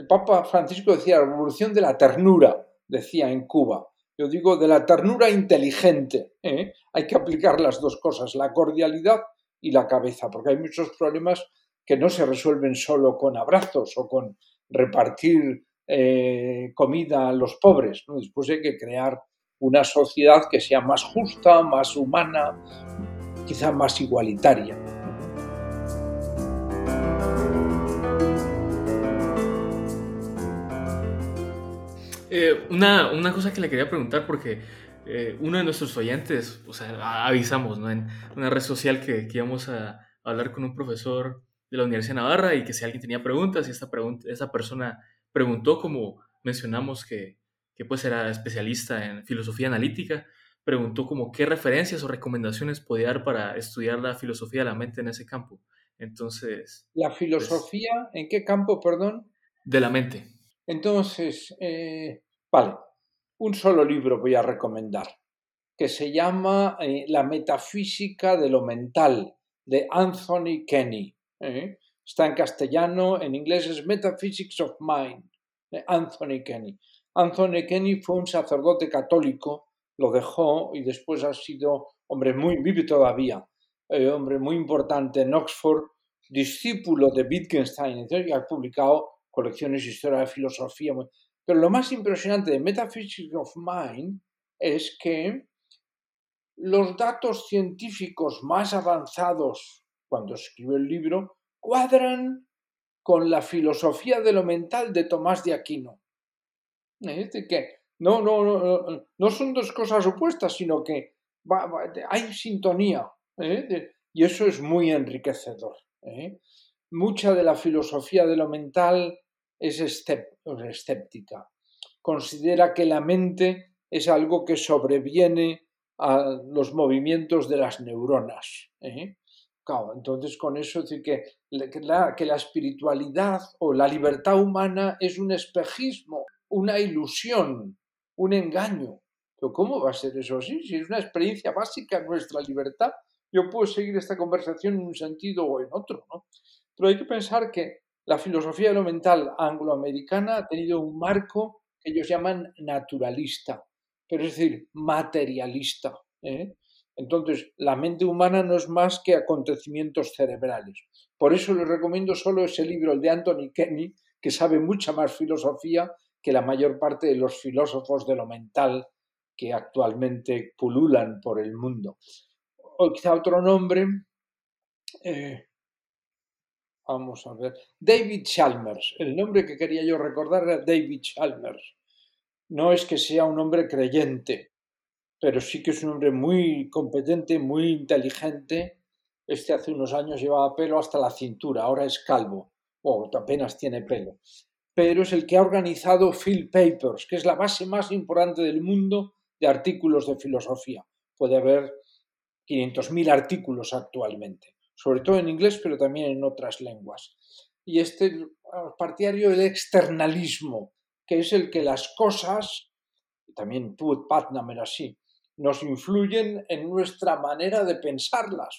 el Papa Francisco decía la revolución de la ternura, decía en Cuba. Yo digo de la ternura inteligente. ¿eh? Hay que aplicar las dos cosas, la cordialidad y la cabeza, porque hay muchos problemas que no se resuelven solo con abrazos o con repartir eh, comida a los pobres. Después hay que crear una sociedad que sea más justa, más humana, quizá más igualitaria. Eh, una, una, cosa que le quería preguntar, porque eh, uno de nuestros oyentes, o sea, avisamos ¿no? en una red social que, que, íbamos a hablar con un profesor de la Universidad de Navarra y que si alguien tenía preguntas y esta pregunta, esa persona preguntó, como mencionamos que, que pues era especialista en filosofía analítica, preguntó como qué referencias o recomendaciones podía dar para estudiar la filosofía de la mente en ese campo. Entonces... ¿La pues filosofía en qué campo, perdón? De la mente. Entonces, eh, vale, un solo libro voy a recomendar, que se llama eh, La metafísica de lo mental, de Anthony Kenny. ¿eh? Está en castellano, en inglés es Metaphysics of Mind, de Anthony Kenny. Anthony Kenny fue un sacerdote católico, lo dejó y después ha sido, hombre, muy, vive todavía, hombre muy importante en Oxford, discípulo de Wittgenstein, y ha publicado colecciones de historia de filosofía. Pero lo más impresionante de Metaphysics of Mind es que los datos científicos más avanzados, cuando escribió el libro, cuadran con la filosofía de lo mental de Tomás de Aquino. Es decir, que no, no, no, no son dos cosas opuestas, sino que hay sintonía. ¿eh? Y eso es muy enriquecedor. ¿eh? Mucha de la filosofía de lo mental es escéptica. Considera que la mente es algo que sobreviene a los movimientos de las neuronas. ¿eh? entonces con eso decir que, la, que la espiritualidad o la libertad humana es un espejismo, una ilusión, un engaño. Pero ¿cómo va a ser eso así? Si es una experiencia básica nuestra libertad, yo puedo seguir esta conversación en un sentido o en otro, ¿no? Pero hay que pensar que la filosofía de lo mental angloamericana ha tenido un marco que ellos llaman naturalista, pero es decir, materialista. ¿eh? Entonces, la mente humana no es más que acontecimientos cerebrales. Por eso les recomiendo solo ese libro, el de Anthony Kenny, que sabe mucha más filosofía que la mayor parte de los filósofos de lo mental que actualmente pululan por el mundo. O quizá otro nombre, eh, Vamos a ver. David Chalmers. El nombre que quería yo recordar era David Chalmers. No es que sea un hombre creyente, pero sí que es un hombre muy competente, muy inteligente. Este hace unos años llevaba pelo hasta la cintura, ahora es calvo, o apenas tiene pelo. Pero es el que ha organizado Phil Papers, que es la base más importante del mundo de artículos de filosofía. Puede haber 500.000 artículos actualmente, sobre todo en inglés, pero también en otras lenguas. Y este partidario del externalismo, que es el que las cosas, y también tú, Patnam era así, nos influyen en nuestra manera de pensarlas.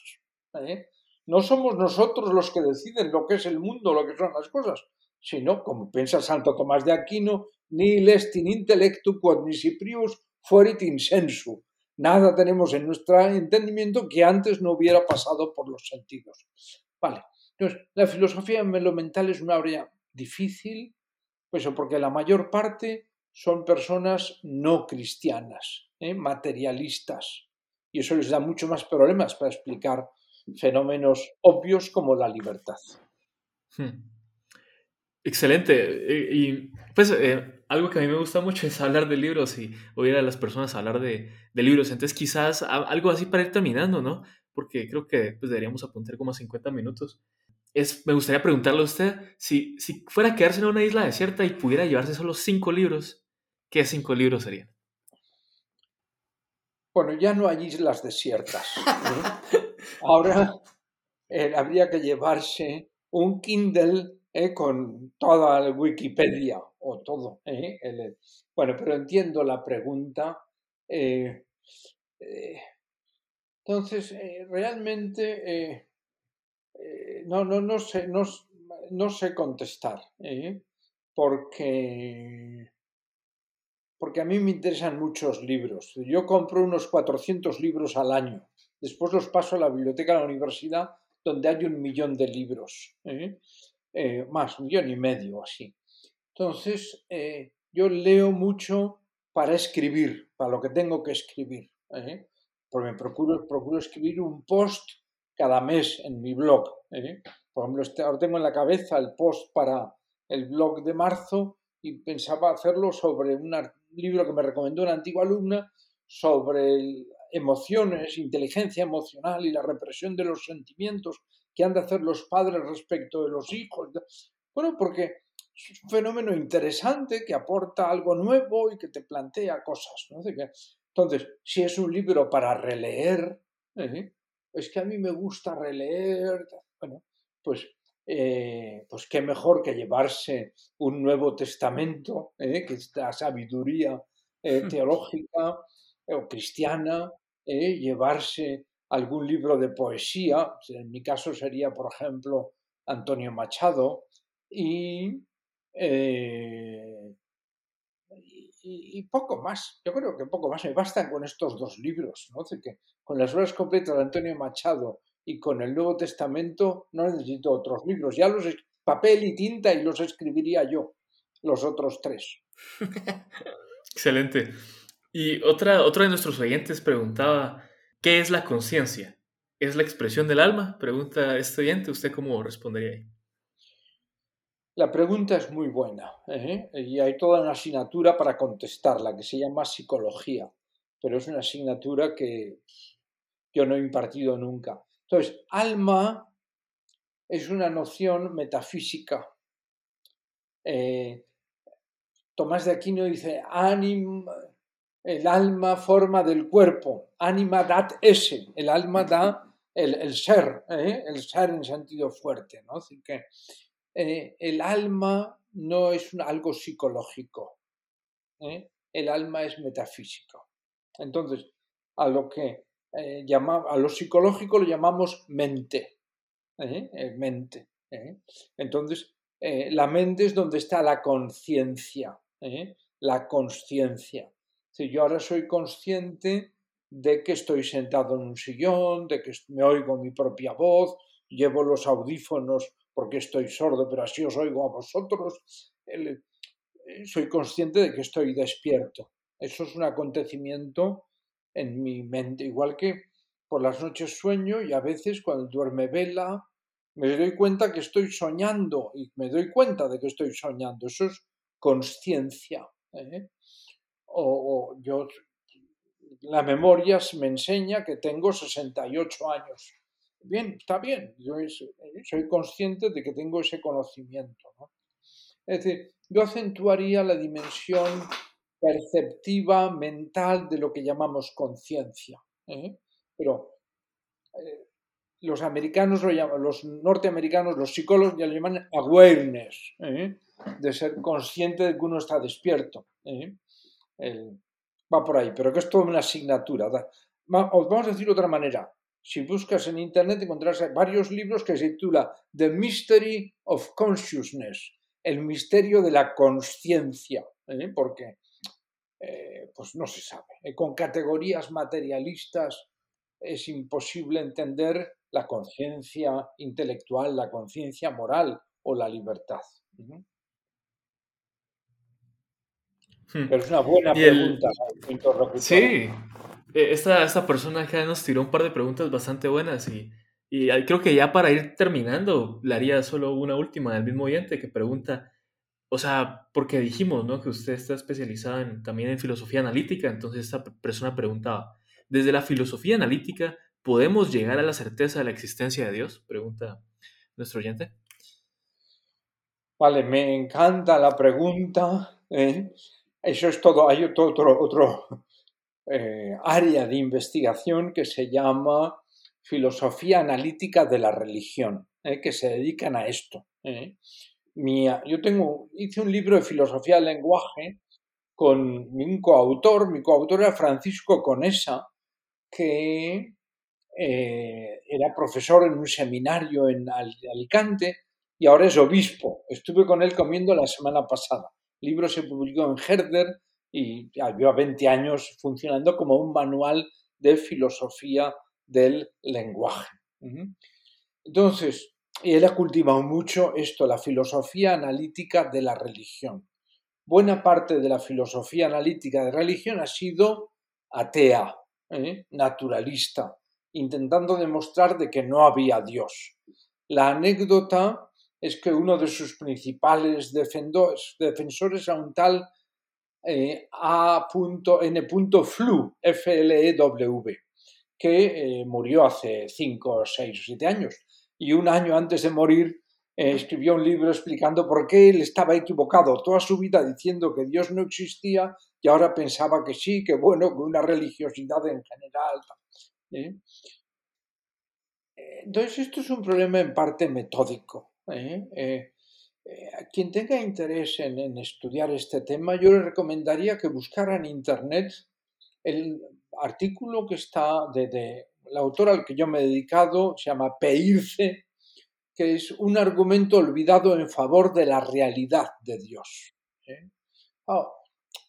¿eh? No somos nosotros los que deciden lo que es el mundo, lo que son las cosas, sino, como piensa Santo Tomás de Aquino, ni est in intellectu quod nisi prius fuerit in sensu. Nada tenemos en nuestro entendimiento que antes no hubiera pasado por los sentidos. Vale. Entonces, la filosofía en lo mental es una área difícil, pues porque la mayor parte son personas no cristianas, ¿eh? materialistas, y eso les da mucho más problemas para explicar fenómenos obvios como la libertad. Hmm. Excelente. Eh, y pues eh, algo que a mí me gusta mucho es hablar de libros y oír a las personas hablar de, libros. Entonces quizás algo así para ir terminando, ¿no? Porque creo que pues, deberíamos apuntar como a 50 minutos. Es, me gustaría preguntarle a usted si, si fuera a quedarse en una isla desierta y pudiera llevarse solo cinco libros, ¿qué cinco libros serían? Bueno, ya no hay islas desiertas. Ahora eh, habría que llevarse un Kindle eh, con toda la Wikipedia o todo. Eh, bueno, pero entiendo la pregunta. entonces, realmente no, no, no, sé, no, no sé contestar, porque porque a mí me interesan muchos libros. Yo compro unos 400 libros al año. Después los paso a la biblioteca de la universidad, donde hay un millón de libros. ¿eh? Eh, más, un millón y medio así. Entonces, eh, yo leo mucho para escribir, para lo que tengo que escribir. Porque me procuro, procuro escribir un post cada mes en mi blog. Por ejemplo, este, ahora tengo en la cabeza el post para el blog de marzo y pensaba hacerlo sobre un libro que me recomendó una antigua alumna sobre emociones, inteligencia emocional y la represión de los sentimientos que han de hacer los padres respecto de los hijos. Bueno, porque es un fenómeno interesante que aporta algo nuevo y que te plantea cosas. Entonces, si es un libro para releer, ¿eh? es que a mí me gusta releer, bueno, pues eh, pues qué mejor que llevarse un Nuevo Testamento, eh, que es la sabiduría eh, teológica o cristiana, llevarse algún libro de poesía, en mi caso sería, por ejemplo, Antonio Machado, y, y, poco más. Yo creo que poco más. Me bastan con estos dos libros, ¿no? con las obras completas de Antonio Machado y con el Nuevo Testamento no necesito otros libros, ya los papel y tinta y los escribiría yo, los otros tres. Excelente. Y otra, otro de nuestros oyentes preguntaba, ¿qué es la conciencia? ¿Es la expresión del alma? Pregunta este oyente, ¿usted cómo respondería ahí? La pregunta es muy buena ¿eh? y hay toda una asignatura para contestarla que se llama psicología, pero es una asignatura que yo no he impartido nunca. Entonces, alma es una noción metafísica. Eh, Tomás de Aquino dice, el alma forma del cuerpo, anima dat ese, el alma da el, ser, ¿eh? el ser en sentido fuerte. ¿no? que eh, el alma no es algo psicológico, el alma es metafísico. Entonces, a lo que eh, a lo psicológico lo llamamos mente. ¿eh? Eh, mente. Entonces, la mente es donde está la conciencia, la conciencia. Si yo ahora soy consciente de que estoy sentado en un sillón, de que me oigo mi propia voz, llevo los audífonos porque estoy sordo, pero así os oigo a vosotros. soy consciente de que estoy despierto. Eso es un acontecimiento en mi mente, igual que por las noches sueño y a veces cuando duerme vela me doy cuenta que estoy soñando y me doy cuenta de que estoy soñando. Eso es conciencia. ¿eh? O, yo la memoria me enseña que tengo 68 años. Bien, está bien, yo soy consciente de que tengo ese conocimiento. Es decir, yo acentuaría la dimensión perceptiva, mental de lo que llamamos conciencia. ¿eh? Pero eh, los americanos los norteamericanos, los psicólogos ya lo llaman awareness, ¿eh? de ser consciente de que uno está despierto. Va por ahí, pero que es toda una asignatura. Os vamos a decir de otra manera. Si buscas en internet encontrarás varios libros que se titula The Mystery of Consciousness, el misterio de la conciencia, porque eh, pues no se sabe. Eh, con categorías materialistas es imposible entender la conciencia intelectual, la conciencia moral o la libertad. Pero es una buena pregunta. Sí, e, esta, esta persona acá nos tiró un par de preguntas bastante buenas y, y creo que ya para ir terminando le haría solo una última del mismo oyente que pregunta o sea, porque dijimos, ¿no? Que usted está especializada en, también en filosofía analítica, entonces esta persona preguntaba, ¿desde la filosofía analítica podemos llegar a la certeza de la existencia de Dios? Pregunta nuestro oyente. Vale, me encanta la pregunta. ¿eh? Eso es todo, hay otro, otro, eh, área de investigación que se llama filosofía analítica de la religión, ¿eh? que se dedican a esto mía. Yo tengo, hice un libro de filosofía del lenguaje con un coautor, mi coautor era Francisco Conesa, que eh, era profesor en un seminario en Alicante y ahora es obispo. Estuve con él comiendo la semana pasada. Libro se publicó en Herder y lleva 20 años funcionando como un manual de filosofía del lenguaje. Entonces, él ha cultivado mucho esto, la filosofía analítica de la religión. Buena parte de la filosofía analítica de religión ha sido atea, ¿eh? naturalista, intentando demostrar de que no había Dios. La anécdota es que uno de sus principales defensores era un tal eh, A.N. Flu, F-L-E-W, que eh, murió hace 5, 6 o 7 años y un año antes de morir eh, escribió un libro explicando por qué él estaba equivocado toda su vida diciendo que Dios no existía y ahora pensaba que sí, que bueno, que una religiosidad en general. ¿eh? Entonces esto es un problema en parte metódico. ¿Eh? a quien tenga interés en, estudiar este tema, yo le recomendaría que buscara en Internet el artículo que está de el autor al que yo me he dedicado se llama Peirce, que es un argumento olvidado en favor de la realidad de Dios. ¿eh? Ah,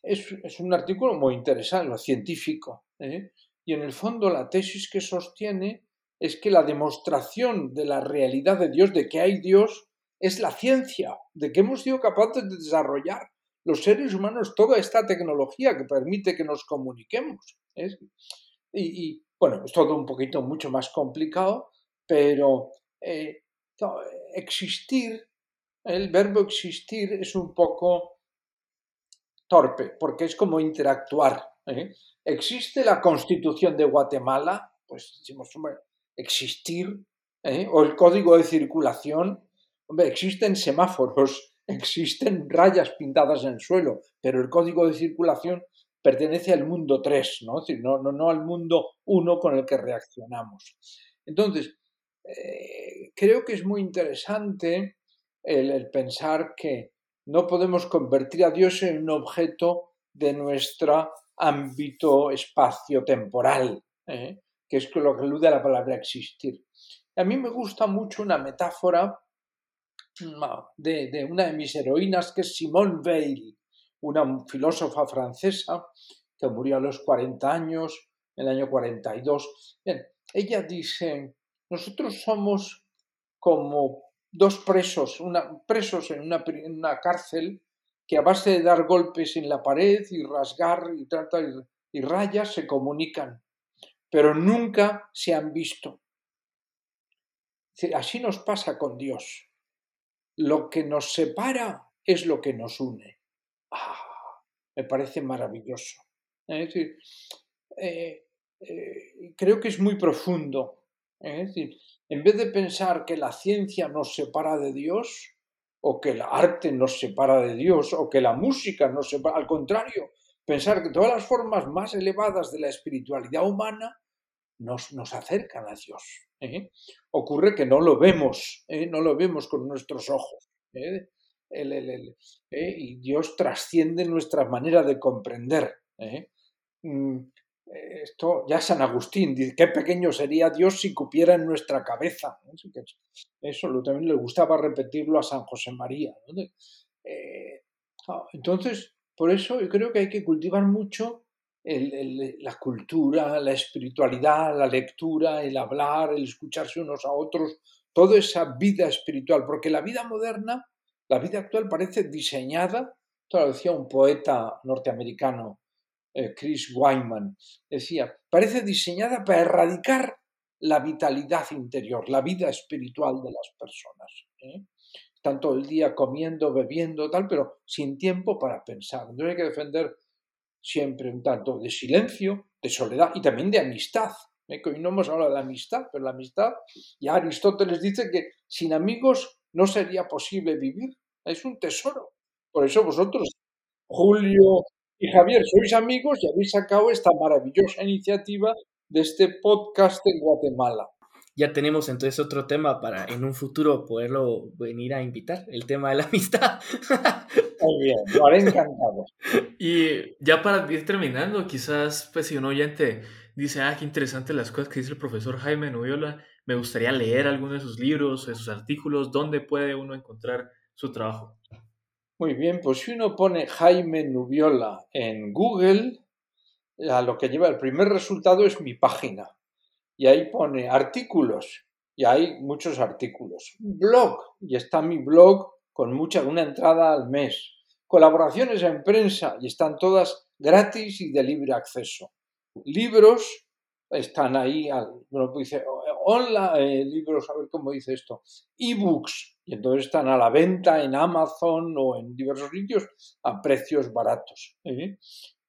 es, un artículo muy interesante, científico, ¿eh? y en el fondo la tesis que sostiene es que la demostración de la realidad de Dios, de que hay Dios, es la ciencia, de que hemos sido capaces de desarrollar los seres humanos toda esta tecnología que permite que nos comuniquemos. ¿eh? y, bueno, es todo un poquito mucho más complicado, pero eh, existir, el verbo existir es un poco torpe, porque es como interactuar. ¿eh? ¿Existe la constitución de Guatemala? Pues decimos, hombre, existir, ¿eh? o el código de circulación, existen semáforos, existen rayas pintadas en el suelo, pero el código de circulación pertenece al mundo 3, ¿no? no, no, no al mundo 1 con el que reaccionamos. Entonces, eh, creo que es muy interesante el, pensar que no podemos convertir a Dios en un objeto de nuestro ámbito espacio-temporal, ¿eh? Que es lo que alude a la palabra existir. A mí me gusta mucho una metáfora mm, de, una de mis heroínas, que es Simone Weil, una filósofa francesa que murió a los 40 años, en el año 42. ella dice, nosotros somos como dos presos, presos en una, cárcel que a base de dar golpes en la pared y rasgar y, tratar y rayas se comunican, pero nunca se han visto. Así nos pasa con Dios. Lo que nos separa es lo que nos une. Ah, me parece maravilloso. Es decir, eh, eh, creo que es muy profundo. Es decir, en vez de pensar que la ciencia nos separa de Dios, o que el arte nos separa de Dios, o que la música nos separa, al contrario, pensar que todas las formas más elevadas de la espiritualidad humana nos, nos acercan a Dios. ¿eh? Ocurre que no lo vemos, ¿eh? no lo vemos con nuestros ojos. ¿eh? y Dios trasciende nuestra manera de comprender. Mm, esto ya San Agustín dice, qué pequeño sería Dios si cupiera en nuestra cabeza. Eso también le gustaba repetirlo a San José María. Ah, entonces, por eso yo creo que hay que cultivar mucho la cultura, la espiritualidad, la lectura, el hablar, el escucharse unos a otros, toda esa vida espiritual, porque la vida moderna, la vida actual parece diseñada, esto lo decía un poeta norteamericano, eh, Chris Wyman, decía, parece diseñada para erradicar la vitalidad interior, la vida espiritual de las personas. ¿eh? Están todo el día comiendo, bebiendo, tal, pero sin tiempo para pensar. Entonces hay que defender siempre un tanto de silencio, de soledad y también de amistad. ¿eh? Hoy no hemos hablado de amistad, pero la amistad, ya Aristóteles dice que sin amigos no sería posible vivir. Es un tesoro. Por eso vosotros, Julio y Javier, sois amigos y habéis sacado esta maravillosa iniciativa de este podcast en Guatemala ya tenemos entonces otro tema para en un futuro poderlo venir a invitar, el tema de la amistad. Muy bien, lo haré encantado. Y ya para ir terminando, quizás pues si un oyente dice, ah, qué interesante las cosas que dice el profesor Jaime Nubiola, me gustaría leer alguno de sus libros, de sus artículos, ¿dónde puede uno encontrar su trabajo? Muy bien, pues si uno pone Jaime Nubiola en Google, a lo que lleva el primer resultado es mi página y ahí pone artículos y hay muchos artículos. Blog y está mi blog con mucha una entrada al mes. Colaboraciones en prensa y están todas gratis y de libre acceso. Libros están ahí, online, eh, libros, a ver cómo dice esto, ebooks, y entonces están a la venta en Amazon o en diversos sitios a precios baratos. ¿eh?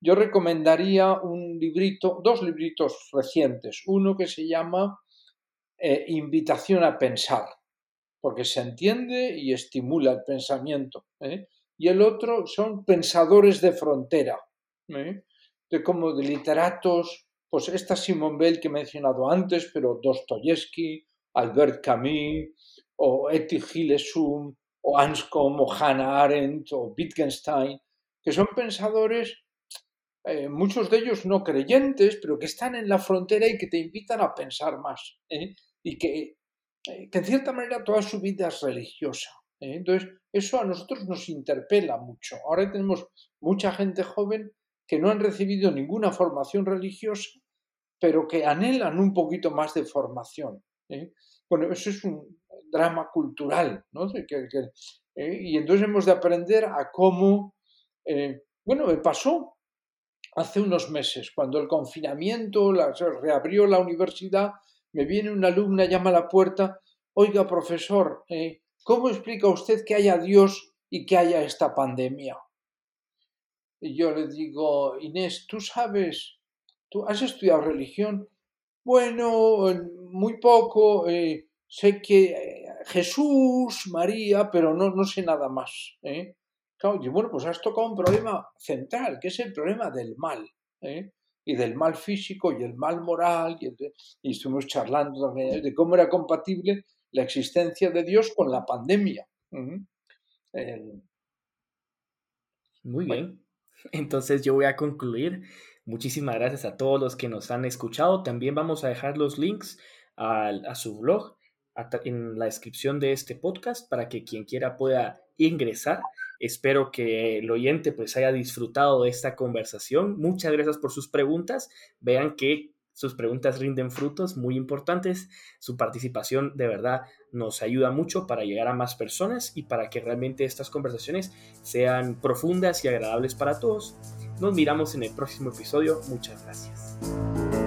yo recomendaría un librito, dos libritos recientes. Uno que se llama eh, Invitación a pensar, porque se entiende y estimula el pensamiento. ¿eh? Y el otro son Pensadores de Frontera, ¿eh? de como de literatos, pues esta Simone Bell que he mencionado antes, pero Dostoyevsky, Albert Camus, o Eti Gilesum, o Anscombe, o Hannah Arendt, o Wittgenstein, que son pensadores eh, muchos de ellos no creyentes, pero que están en la frontera y que te invitan a pensar más. ¿eh? Y que, eh, que, en cierta manera toda su vida es religiosa. Entonces, eso a nosotros nos interpela mucho. Ahora tenemos mucha gente joven que no han recibido ninguna formación religiosa, pero que anhelan un poquito más de formación. Bueno, eso es un drama cultural, ¿no? y entonces hemos de aprender a cómo, bueno, me pasó hace unos meses, cuando el confinamiento la, se reabrió la universidad, me viene una alumna, llama a la puerta, oiga, profesor, eh, ¿cómo explica usted que haya Dios y que haya esta pandemia? Y yo le digo, Inés, ¿tú sabes, tú has estudiado religión? Bueno, muy poco, eh, sé que eh, Jesús, María, pero no, no sé nada más. ¿eh? y bueno, pues has tocado un problema central, que es el problema del mal. Y del mal físico y el mal moral, y, estuvimos charlando también de cómo era compatible la existencia de Dios con la pandemia. Muy bien. Entonces yo voy a concluir. Muchísimas gracias a todos los que nos han escuchado. También vamos a dejar los links a, a su blog en la descripción de este podcast para que quien quiera pueda ingresar. Espero que el oyente pues haya disfrutado de esta conversación. Muchas gracias por sus preguntas. Vean que sus preguntas rinden frutos muy importantes. Su participación de verdad nos ayuda mucho para llegar a más personas y para que realmente estas conversaciones sean profundas y agradables para todos. Nos miramos en el próximo episodio. Muchas gracias.